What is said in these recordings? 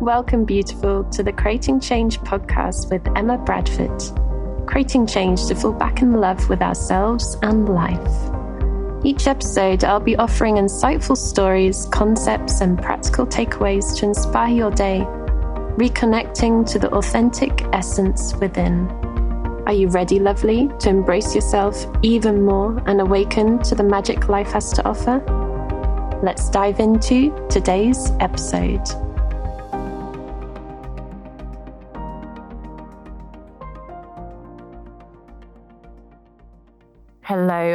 Welcome, beautiful, to the Creating Change podcast with Emma Bradford. Creating change to fall back in love with ourselves and life. Each episode, I'll be offering insightful stories, concepts, and practical takeaways to inspire your day, reconnecting to the authentic essence within. Are you ready, lovely, to embrace yourself even more and awaken to the magic life has to offer? Let's dive into today's episode.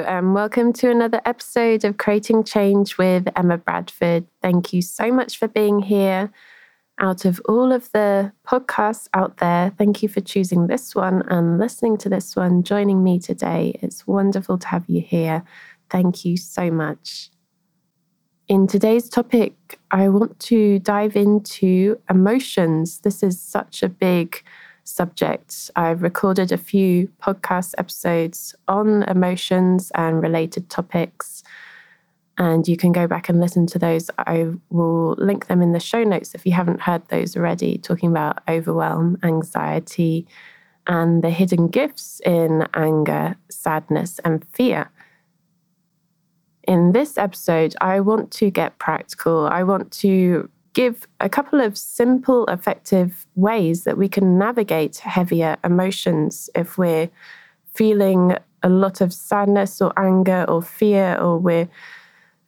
And welcome to another episode of Creating Change with Emma Bradford. Thank you so much for being here. Out of all of the podcasts out there, thank you for choosing this one and listening to this one, joining me today. It's wonderful to have you here. Thank you so much. In today's topic, I want to dive into emotions. This is such a big subject. I've recorded a few podcast episodes on emotions and related topics, and you can go back and listen to those. I will link them in the show notes if you haven't heard those already, talking about overwhelm, anxiety, and the hidden gifts in anger, sadness, and fear. In this episode, I want to get practical. I want to give a couple of simple, effective ways that we can navigate heavier emotions if we're feeling a lot of sadness or anger or fear, or we're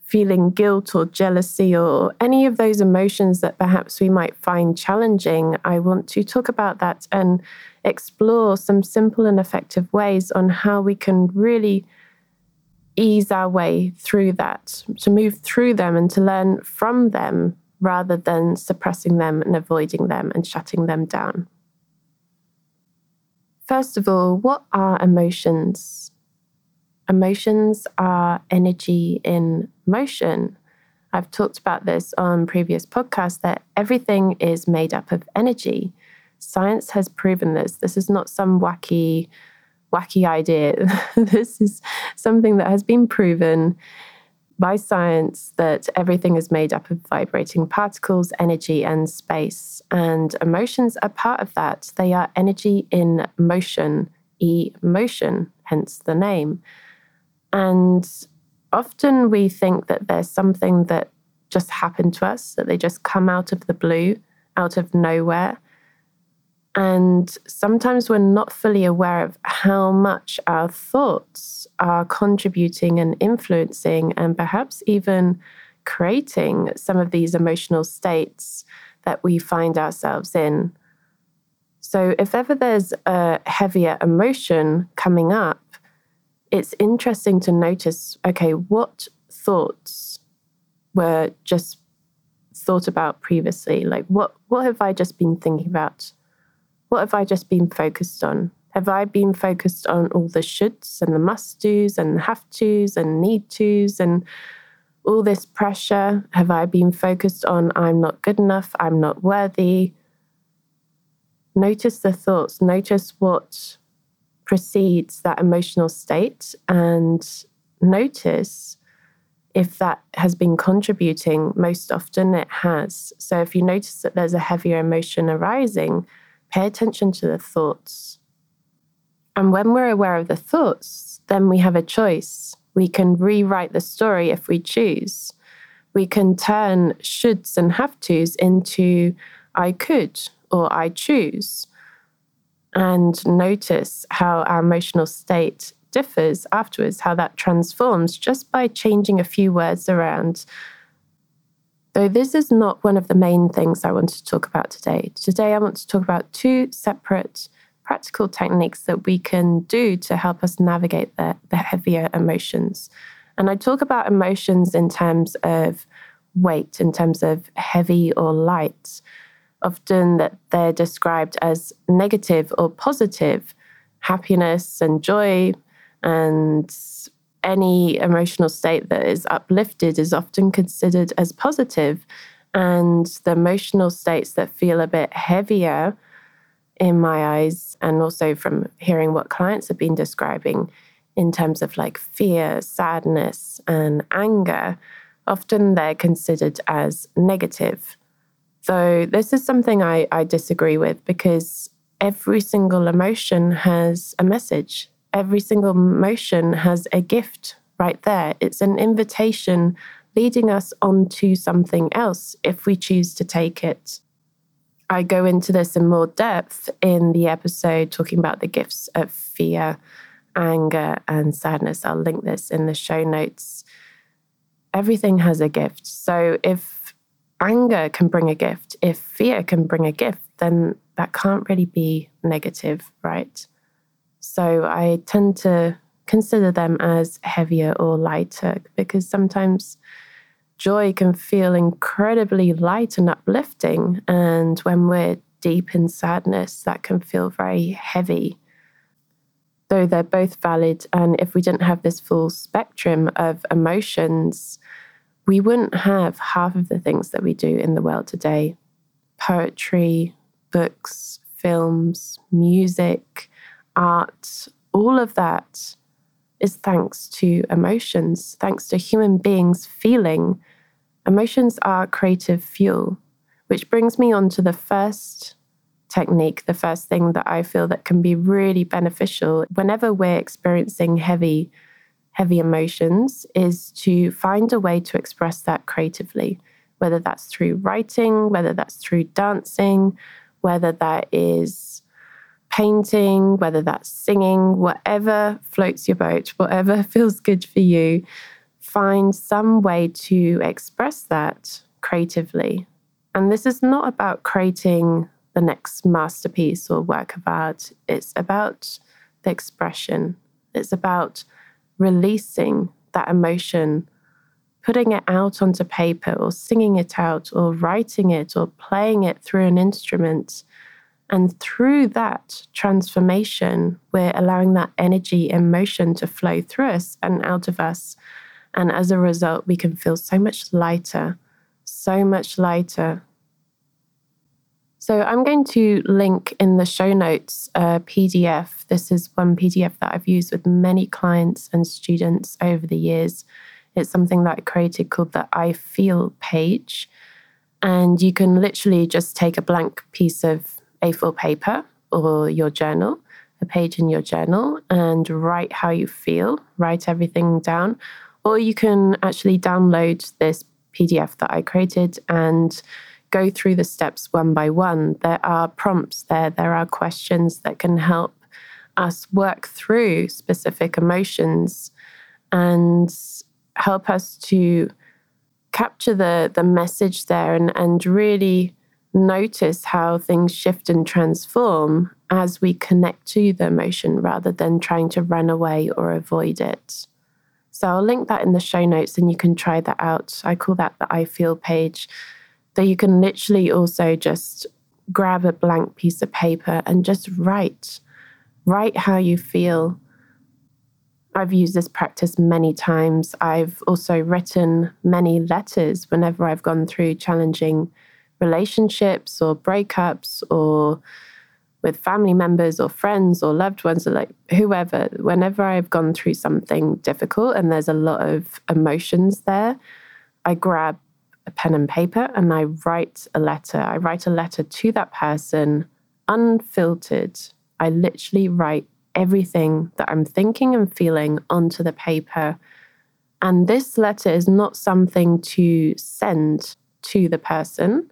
feeling guilt or jealousy or any of those emotions that perhaps we might find challenging. I want to talk about that and explore some simple and effective ways on how we can really ease our way through that, to move through them and to learn from them rather than suppressing them and avoiding them and shutting them down. First of all, what are emotions? Emotions are energy in motion. I've talked about this on previous podcasts that everything is made up of energy. Science has proven this. This is not some wacky, wacky idea. this is something that has been proven by science that everything is made up of vibrating particles, energy, and space. And emotions are part of that. They are energy in motion, emotion, hence the name. And often we think that there's something that just happened to us, that they just come out of the blue, out of nowhere. And sometimes we're not fully aware of how much our thoughts are contributing and influencing, and perhaps even creating some of these emotional states that we find ourselves in. So, if ever there's a heavier emotion coming up, it's interesting to notice okay, what thoughts were just thought about previously? Like, what, what have I just been thinking about? What have I just been focused on? Have I been focused on all the shoulds and the must do's and have to's and need to's and all this pressure? Have I been focused on I'm not good enough, I'm not worthy? Notice the thoughts, notice what precedes that emotional state, and notice if that has been contributing. Most often it has. So if you notice that there's a heavier emotion arising, Pay attention to the thoughts. And when we're aware of the thoughts, then we have a choice. We can rewrite the story if we choose. We can turn shoulds and have tos into I could or I choose. And notice how our emotional state differs afterwards, how that transforms just by changing a few words around so, this is not one of the main things I want to talk about today. Today, I want to talk about two separate practical techniques that we can do to help us navigate the, the heavier emotions. And I talk about emotions in terms of weight, in terms of heavy or light. Often that they're described as negative or positive, happiness and joy and any emotional state that is uplifted is often considered as positive, and the emotional states that feel a bit heavier in my eyes, and also from hearing what clients have been describing in terms of like fear, sadness, and anger, often they're considered as negative Though this is something I, I disagree with because every single emotion has a message. Every single motion has a gift right there. It's an invitation leading us onto something else if we choose to take it. I go into this in more depth in the episode talking about the gifts of fear, anger, and sadness. I'll link this in the show notes. Everything has a gift. So if anger can bring a gift, if fear can bring a gift, then that can't really be negative, right? So I tend to consider them as heavier or lighter because sometimes joy can feel incredibly light and uplifting. And when we're deep in sadness, that can feel very heavy. Though they're both valid, and if we didn't have this full spectrum of emotions, we wouldn't have half of the things that we do in the world today poetry, books, films, music, art, all of that is thanks to emotions, thanks to human beings feeling. Emotions are creative fuel, which brings me on to the first technique, the first thing that I feel that can be really beneficial whenever we're experiencing heavy heavy emotions is to find a way to express that creatively, whether that's through writing, whether that's through dancing, whether that is painting, whether that's singing, whatever floats your boat, whatever feels good for you, find some way to express that creatively. And this is not about creating the next masterpiece or work of art, it's about the expression, it's about releasing that emotion. Putting it out onto paper or singing it out or writing it or playing it through an instrument and through that transformation, we're allowing that energy and motion to flow through us and out of us. And as a result, we can feel so much lighter, so much lighter. So I'm going to link in the show notes a PDF. This is one PDF that I've used with many clients and students over the years. It's something that I created called the I Feel page. And you can literally just take a blank piece of a4 paper or your journal, a page in your journal, and write how you feel, write everything down. Or you can actually download this PDF that I created and go through the steps one by one. There are prompts there, there are questions that can help us work through specific emotions and help us to capture the the message there and and really notice how things shift and transform as we connect to the emotion rather than trying to run away or avoid it. So I'll link that in the show notes and you can try that out. I call that the I Feel page. So you can literally also just grab a blank piece of paper and just write. Write how you feel. I've used this practice many times. I've also written many letters whenever I've gone through challenging relationships or breakups or with family members or friends or loved ones or like whoever, whenever I've gone through something difficult and there's a lot of emotions there, I grab a pen and paper and I write a letter. I write a letter to that person unfiltered. I literally write everything that I'm thinking and feeling onto the paper. And this letter is not something to send to the person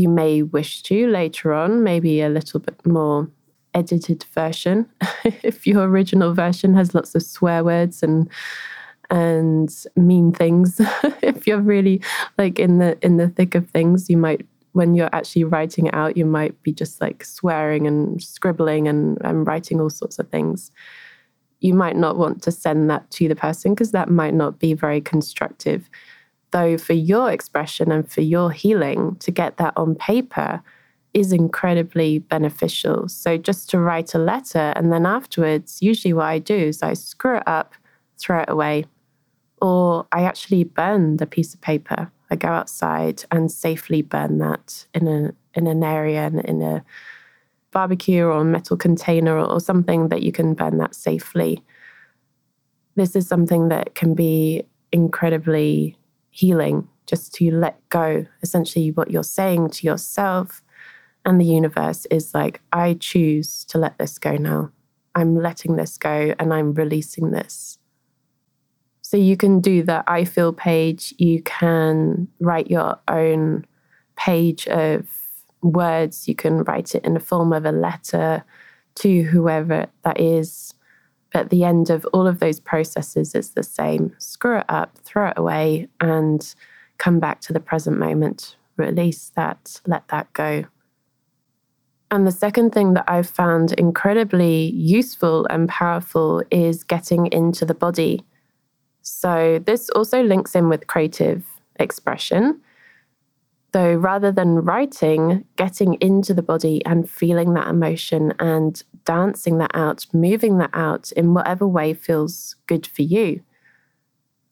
you may wish to later on, maybe a little bit more edited version. if your original version has lots of swear words and and mean things, if you're really like in the in the thick of things, you might when you're actually writing it out, you might be just like swearing and scribbling and, and writing all sorts of things. You might not want to send that to the person because that might not be very constructive though for your expression and for your healing to get that on paper is incredibly beneficial. So just to write a letter and then afterwards, usually what I do is I screw it up, throw it away, or I actually burn the piece of paper. I go outside and safely burn that in a in an area in, in a barbecue or a metal container or something that you can burn that safely. This is something that can be incredibly healing just to let go. Essentially, what you're saying to yourself and the universe is like, I choose to let this go now. I'm letting this go and I'm releasing this. So you can do the I feel page. You can write your own page of words. You can write it in the form of a letter to whoever that is. At the end of all of those processes, it's the same. Screw it up, throw it away, and come back to the present moment. Release that, let that go. And the second thing that I've found incredibly useful and powerful is getting into the body. So, this also links in with creative expression. Though, rather than writing, getting into the body and feeling that emotion and dancing that out, moving that out in whatever way feels good for you.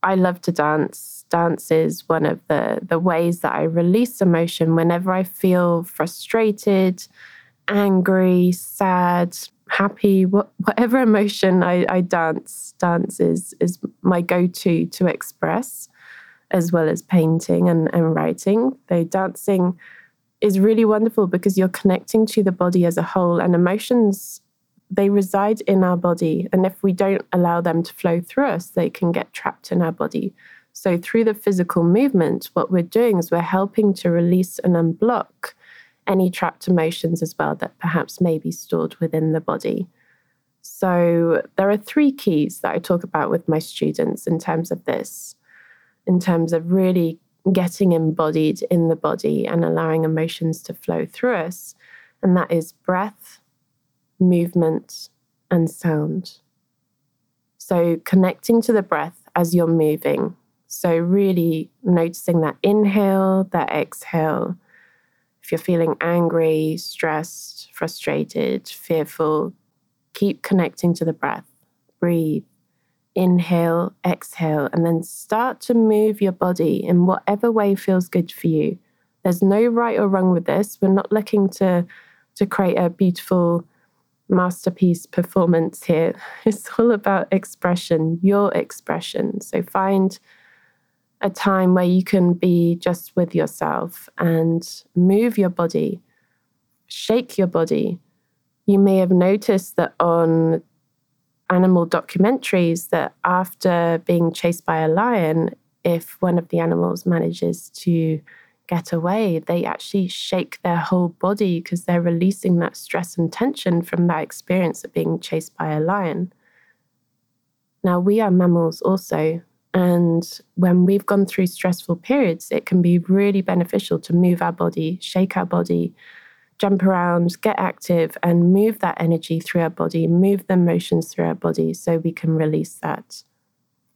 I love to dance. Dance is one of the, the ways that I release emotion whenever I feel frustrated, angry, sad, happy, what, whatever emotion I, I dance, dance is, is my go to to express, as well as painting and, and writing. Though dancing is really wonderful because you're connecting to the body as a whole, and emotions, they reside in our body. And if we don't allow them to flow through us, they can get trapped in our body. So, through the physical movement, what we're doing is we're helping to release and unblock any trapped emotions as well that perhaps may be stored within the body. So, there are three keys that I talk about with my students in terms of this, in terms of really getting embodied in the body and allowing emotions to flow through us. And that is breath, movement, and sound. So, connecting to the breath as you're moving. So, really noticing that inhale, that exhale if you're feeling angry, stressed, frustrated, fearful, keep connecting to the breath. Breathe. Inhale, exhale, and then start to move your body in whatever way feels good for you. There's no right or wrong with this. We're not looking to, to create a beautiful masterpiece performance here. It's all about expression, your expression. So find a time where you can be just with yourself and move your body, shake your body. You may have noticed that on animal documentaries that after being chased by a lion, if one of the animals manages to get away, they actually shake their whole body because they're releasing that stress and tension from that experience of being chased by a lion. Now, we are mammals also, and when we've gone through stressful periods, it can be really beneficial to move our body, shake our body, jump around, get active, and move that energy through our body, move the emotions through our body so we can release that.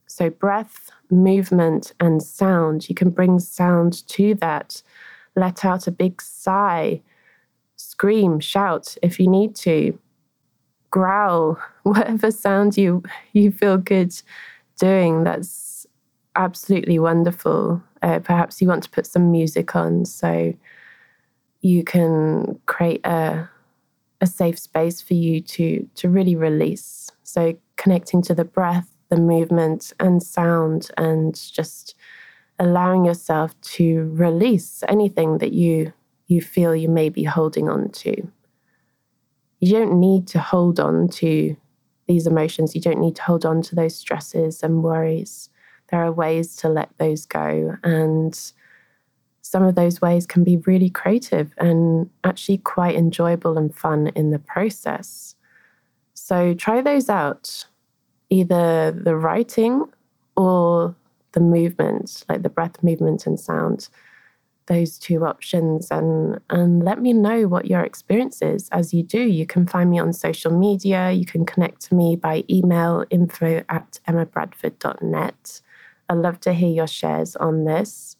So, breath, movement, and sound, you can bring sound to that. Let out a big sigh, scream, shout if you need to, growl, whatever sound you, you feel good doing that's absolutely wonderful. Uh, perhaps you want to put some music on so you can create a a safe space for you to to really release. So connecting to the breath, the movement and sound and just allowing yourself to release anything that you you feel you may be holding on to. You don't need to hold on to these emotions. You don't need to hold on to those stresses and worries. There are ways to let those go. And some of those ways can be really creative and actually quite enjoyable and fun in the process. So try those out, either the writing or the movement, like the breath movement and sound those two options. And and let me know what your experience is. As you do you can find me on social media. You can connect to me by email info at emmabradford.net i'd love to hear your shares on this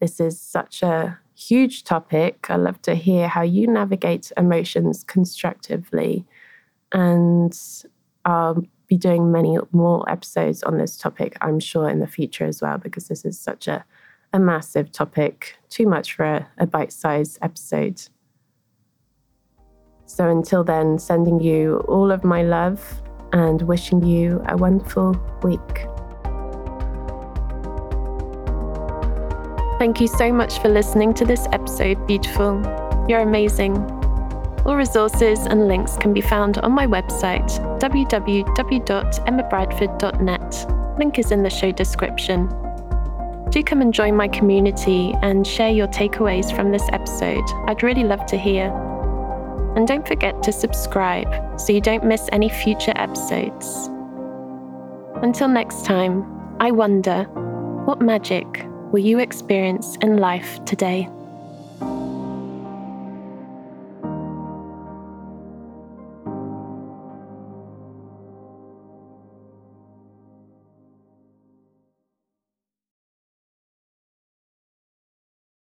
this is such a huge topic i love to hear how you navigate emotions constructively and i'll be doing many more episodes on this topic i'm sure in the future as well because this is such a a massive topic, too much for a, a bite sized episode. So until then, sending you all of my love and wishing you a wonderful week. Thank you so much for listening to this episode, beautiful. You're amazing. All resources and links can be found on my website, www.emmabradford.net. Link is in the show description. Do come and join my community and share your takeaways from this episode. I'd really love to hear. And don't forget to subscribe so you don't miss any future episodes. Until next time, I wonder what magic will you experience in life today?